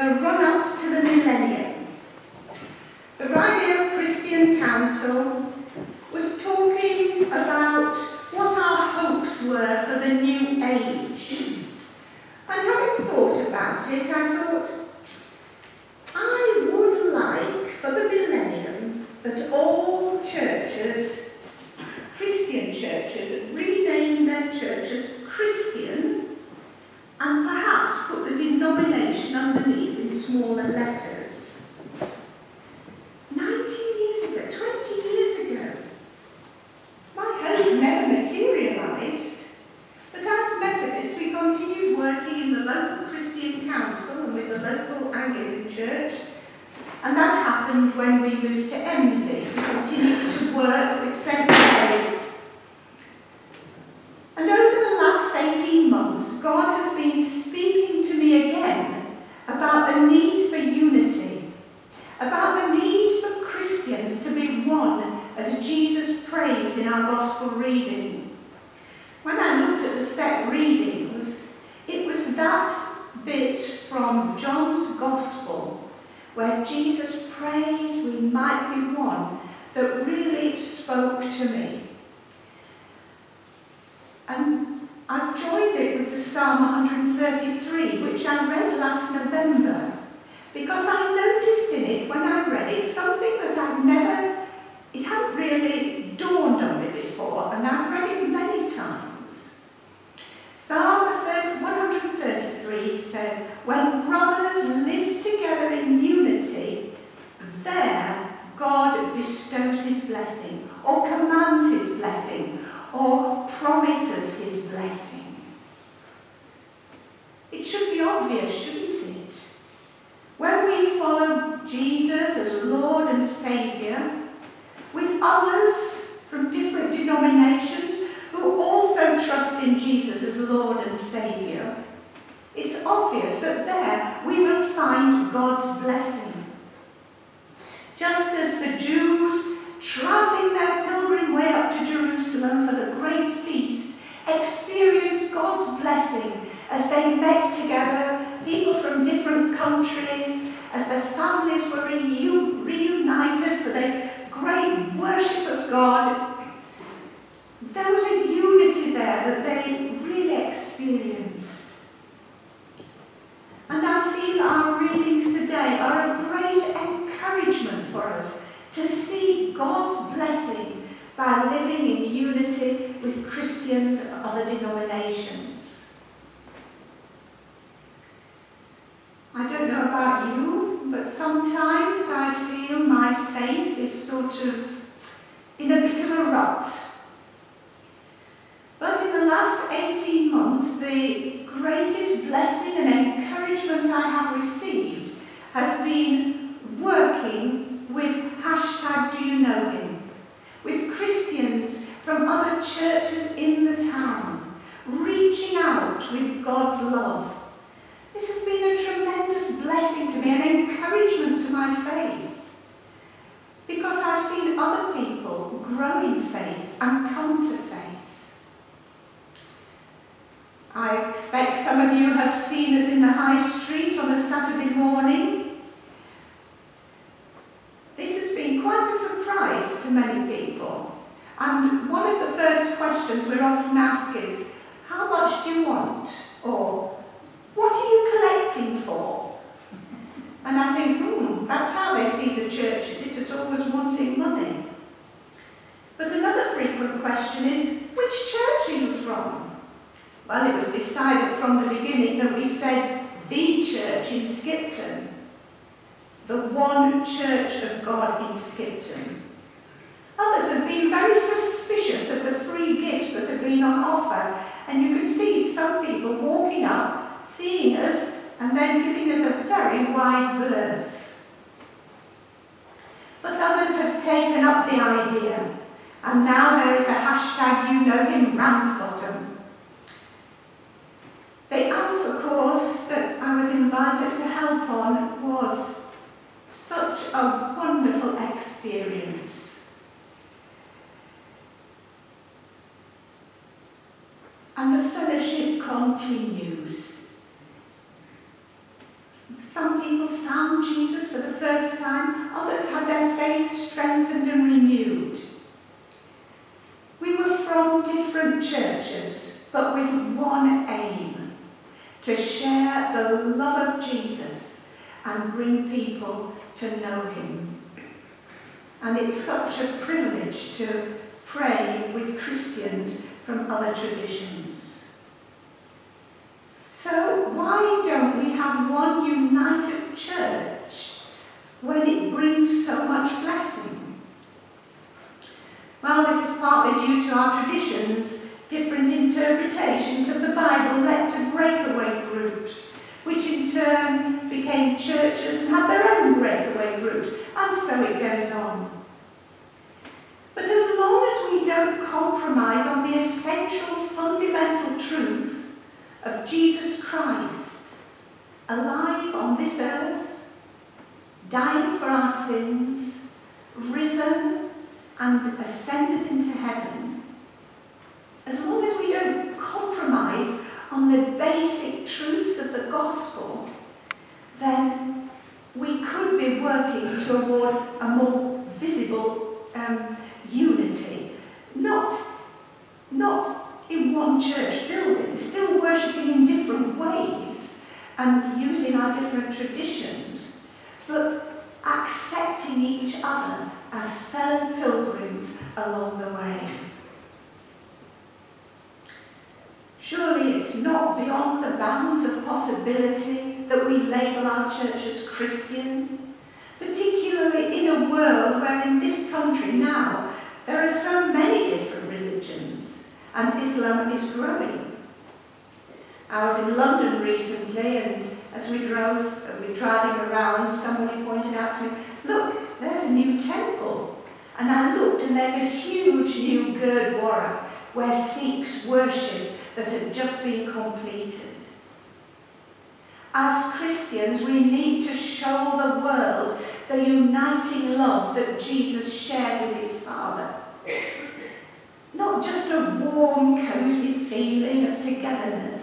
the run-up to the millennium. The Ryedale Christian Council was talking about what our hopes were for the new age. And having thought about it, I thought, I would like for the millennium that all churches, Christian churches, rename their churches Christian and perhaps put the denomination underneath in smaller letters. 19 years ago, 20 years ago, my hope never materialised, but as Methodists we continued working in the local Christian Council and with the local Anglican Church, and that happened when we moved to Embsay. We continued to work with St Mary's and over the last 18 months, God has been speaking to me again about the need for unity, about the need for Christians one as Jesus prays in our Gospel reading. When I looked at the set readings, it was that bit from John's Gospel where Jesus prays we might be one that really spoke to me. And I've joined it with the Psalm 133, which I read last November, because I noticed in it, when I read it, something that I've never, it hadn't really dawned on me before, and I've read it many times. Psalm 133 says, When brothers live together in unity, there God bestows his blessing, or commands his blessing, or promises his blessing. It should be obvious, shouldn't it? When we follow Jesus as Lord and Saviour, with others from different denominations who also in Jesus as Lord and Saviour, it's obvious that there we will find God's blessing. Just as the Jews travelling their pilgrim way up to Jerusalem for the great feast, experienced God's blessing as they met together, people from different countries, as their families were reunited for the great worship of God. There was a unity there that they really experienced. And I feel our readings today are a great encouragement for us to see God's blessing by living in unity with Christians of other denominations. I don't know about you, but sometimes I feel my faith is sort of in a bit of a rut. But in the last 18 months, the greatest blessing and encouragement I have received has been working with hashtag do you know him, with Christians from other churches in the town, reaching out with God's love. This has been a tremendous blessing to me, an encouragement to my faith, because I've seen other people grow in faith and come to faith. I expect some of you have seen us in the high street on a Saturday morning quite a surprise to many people. And one of the first questions we're often asked is, how much do you want? Or, what are you collecting for? And I think, hmm, that's how they see the church, is it at always wanting money? But another frequent question is, which church are you from? Well, it was decided from the beginning that we said the church in Skipton the one church of God in Skipton. Others have been very suspicious of the free gifts that have been on offer, and you can see some people walking up, seeing us, and then giving us a very wide berth. But others have taken up the idea, and now there is a hashtag you know him Ramsbottom. The Alpha course that I was invited to help on was such a wonderful experience. And the fellowship continues. some people found Jesus for the first time, others had their faith strengthened and renewed. We were from different churches, but with one aim to share the love of Jesus and bring people to know him. And it's such a privilege to pray with Christians from other traditions. So why don't we have one united church when it brings so much blessing? Well, this is partly due to our traditions. Different interpretations of the Bible led to breakaway groups, which in turn became churches and had their own breakaway groups, and so it goes on. But as long as we don't compromise on the of Jesus Christ, alive on this earth, dying for our sins, risen and ascended into heaven, as long as we don't compromise on the basic truths of the gospel, then we could be working toward a more visible um, unity, not, not in one church worshipping in different ways and using our different traditions, but accepting each other as fellow pilgrims along the way. Surely it's not beyond the bounds of possibility that we label our church as Christian, particularly in a world where in this country now there are so many different religions and Islam is growing. I was in London recently and as we drove, uh, we were driving around, somebody pointed out to me, look, there's a new temple. And I looked and there's a huge new Gurdwara where Sikhs worship that had just been completed. As Christians, we need to show the world the uniting love that Jesus shared with his Father. Not just a warm, cosy feeling of togetherness,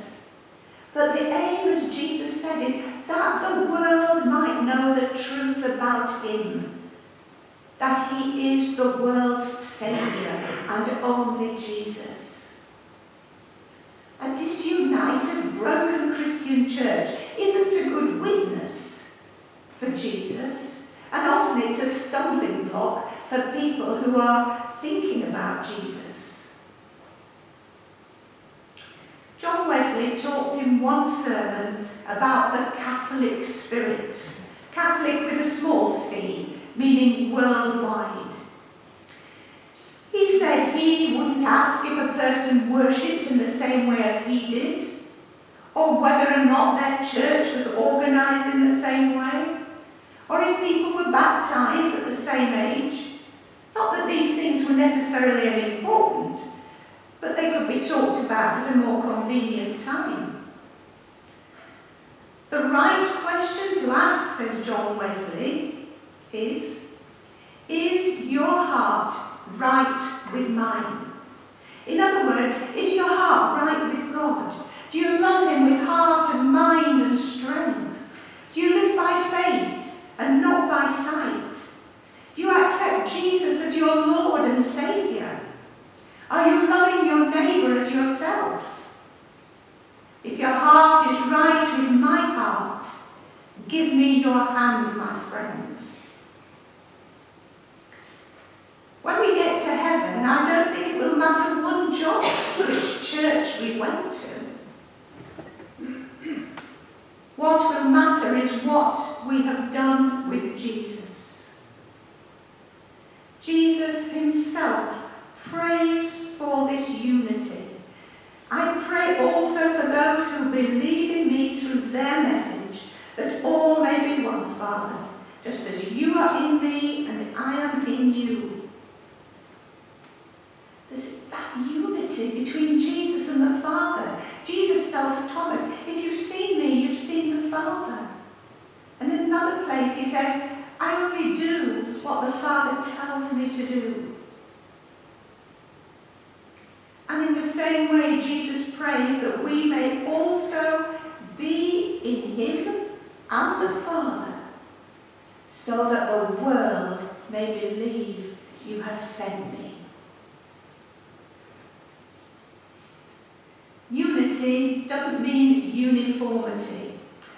but the aim, as Jesus said, is that the world might know the truth about him, that he is the world's Saviour and only Jesus. A disunited, broken Christian church isn't a good witness for Jesus, and often it's a stumbling block for people who are thinking about Jesus. John Wesley talked in one sermon about the Catholic spirit, Catholic with a small c, meaning worldwide. He said he wouldn't ask if a person worshipped in the same way as he did, or whether or not their church was organised in the same way, or if people were baptised at the same age. Not that these things were necessarily unimportant, but they could be talked about at a more convenient time. The right question to ask, says John Wesley, is, is your heart right with mine? In other words, is your heart right with God? Do you love him with heart and mind and strength? Do you live by faith and not by sight? Do you accept Jesus as your Lord and Saviour? Are you loving your neighbour as yourself? If your heart is right with my heart, give me your hand, my friend. When we get to heaven, I don't think it will matter one jot which church we went to. What will matter is what we have done with Jesus. Jesus himself prays for this unity. I pray also for those who believe in me through their message, that all may be one, Father, just as you are in me and I am in you. There's that unity between Jesus and the Father. Jesus tells Thomas, if you've seen me, you've seen the Father. Another place he says, I only do what the Father tells me to do. And in the same way, Jesus prays that we may also be in him and the Father, so that the world may believe you have sent me. Unity doesn't mean uniformity.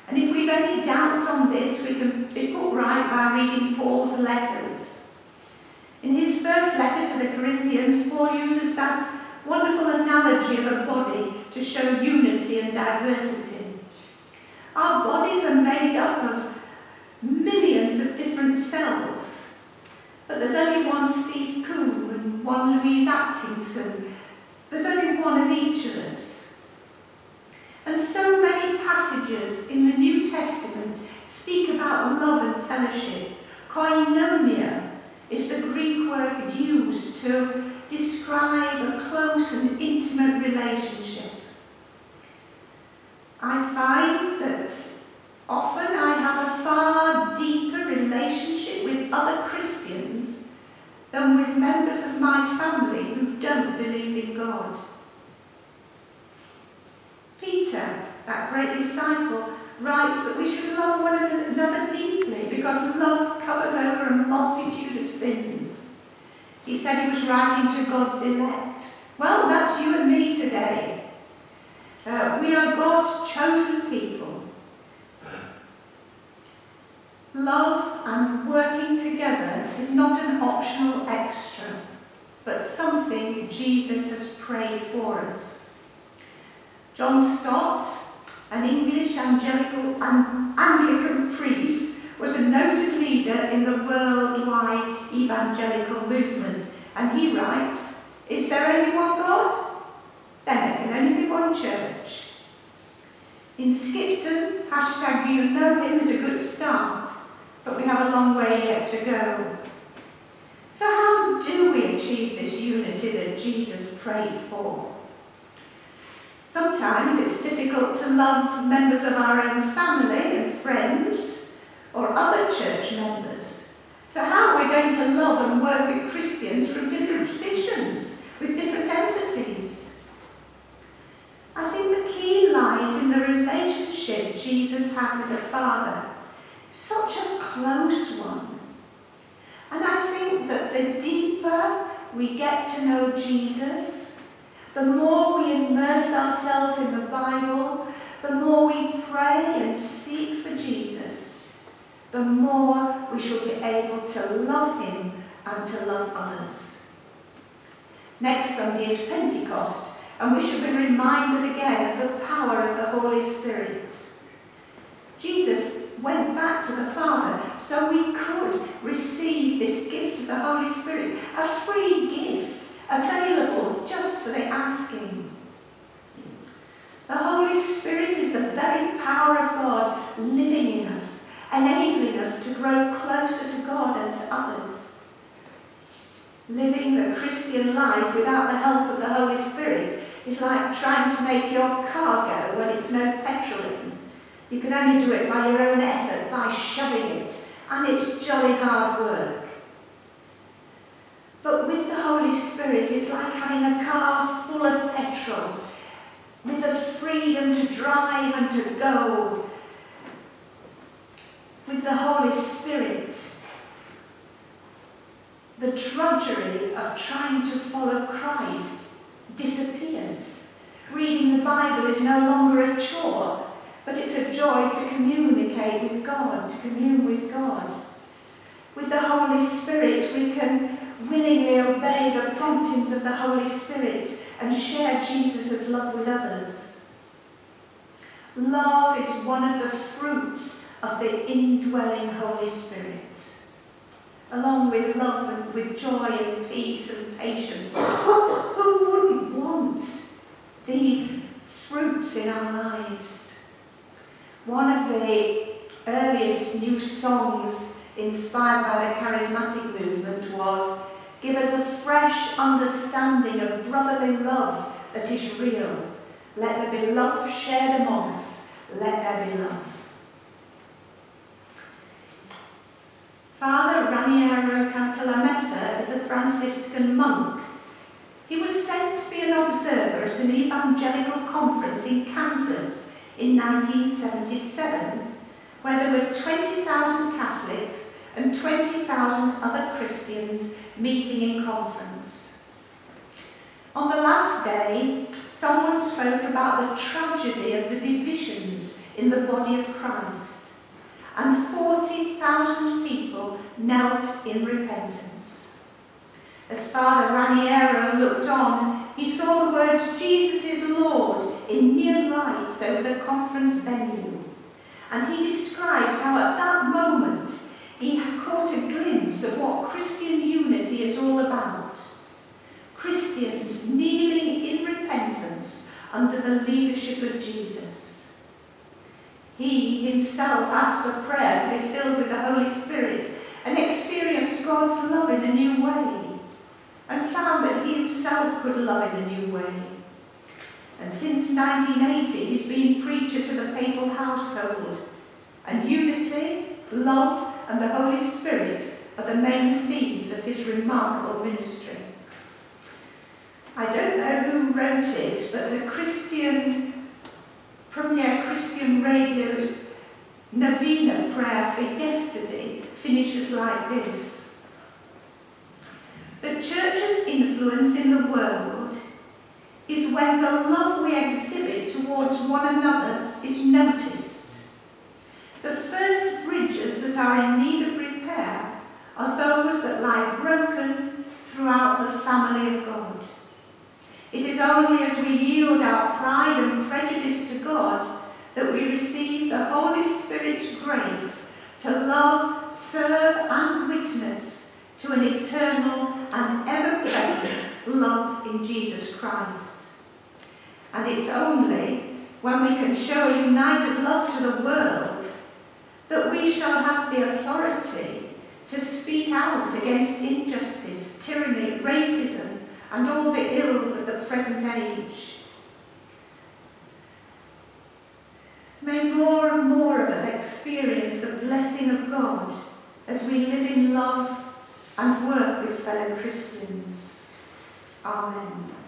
And if we've any doubts on this, we can be put right by reading Paul's letters. In his first letter to the Corinthians, Paul uses that wonderful analogy of a body to show unity and diversity. Our bodies are made up of millions of different cells, but there's only one Steve Coombe and one Louise Atkinson. There's only one of each of us. And so many passages in the New Testament speak about love and fellowship. Koinonia is the Greek word used to describe a close and intimate relationship. I find that often I have a far deeper relationship with other Christians than with members of my family who don't believe in God. Peter, that great disciple, writes that we should love one another deeply because love covers over a multitude of sins. He said he was writing to God's elect. Well, that's you and me today. Uh, we are God's chosen people. Love and working together is not an optional extra, but something Jesus has prayed for us. John Stott, an English Angelical, Anglican priest, was a noted leader in the worldwide evangelical movement. And he writes, Is there only one God? Then there can only be one church. In Skipton, hashtag do you know him is a good start, but we have a long way yet to go. So how do we achieve this unity that Jesus prayed for? Sometimes it's difficult to love members of our own family and friends or other church members. So how are we going to love and work with Christians from different traditions, with different emphases? I think the key lies in the relationship Jesus had with the Father. Such a close one. And I think that the deeper we get to know Jesus, the more we immerse ourselves in the Bible, the more we pray and seek for Jesus, the more we shall be able to love him and to love others. Next Sunday is Pentecost, and we shall be reminded again of the power of the Holy Spirit. Jesus went back to the Father so we could receive this gift of the Holy Spirit, a free gift available just for the asking. The Holy Spirit is the very power of God living in us, enabling us to grow closer to God and to others. Living the Christian life without the help of the Holy Spirit is like trying to make your car go when it's no petrol in. You can only do it by your own effort, by shoving it, and it's jolly hard work. But with the Holy Spirit, it's like having a car full of petrol, with the freedom to drive and to go. With the Holy Spirit, the drudgery of trying to follow Christ disappears. Reading the Bible is no longer a chore, but it's a joy to communicate with God, to commune with God. With the Holy Spirit, we can willingly obey the promptings of the Holy Spirit and share Jesus' love with others. Love is one of the fruits of the indwelling Holy Spirit. Along with love and with joy and peace and patience. Who wouldn't want these fruits in our lives? One of the earliest new songs inspired by the charismatic movement was Give us a fresh understanding of brotherly love that is real. Let there be love shared among us. Let there be love. Father Raniero Cantalamessa is a Franciscan monk. He was sent to be an observer at an evangelical conference in Kansas in 1977, where there were 20,000 Catholics and 20,000 other Christians meeting in conference. On the last day, someone spoke about the tragedy of the divisions in the body of Christ, and 40,000 people knelt in repentance. Father Raniero looked on, he saw the words, Jesus is Lord, in near light over the conference venue. And he describes how at that moment he had caught a glimpse of what Christian unity is all about. Christians kneeling in repentance under the leadership of Jesus. He himself asked for prayer to be filled with the Holy Spirit and experience God's love in a new way, and found that he himself could love in a new way. And since 1980, he's been preacher to the papal household, and unity, love, and the Holy Spirit are the main themes of his remarkable ministry. I don't know who wrote it, but the Christian, Premier Christian Radio's Novena prayer for yesterday finishes like this. The Church's influence in the world is when the love we exhibit towards one another is noticed. The first bridges that are in need of repair are those that lie broken throughout the family of God. It is only as we yield our pride and prejudice to God that we receive the Holy Spirit's grace to love, serve and witness to an eternal love in Jesus Christ. And it's only when we can show a united love to the world that we shall have the authority to speak out against injustice, tyranny, racism, and all the ills of the present age. May more and more of us experience the blessing of God as we live in love and work with fellow Christians. Amen.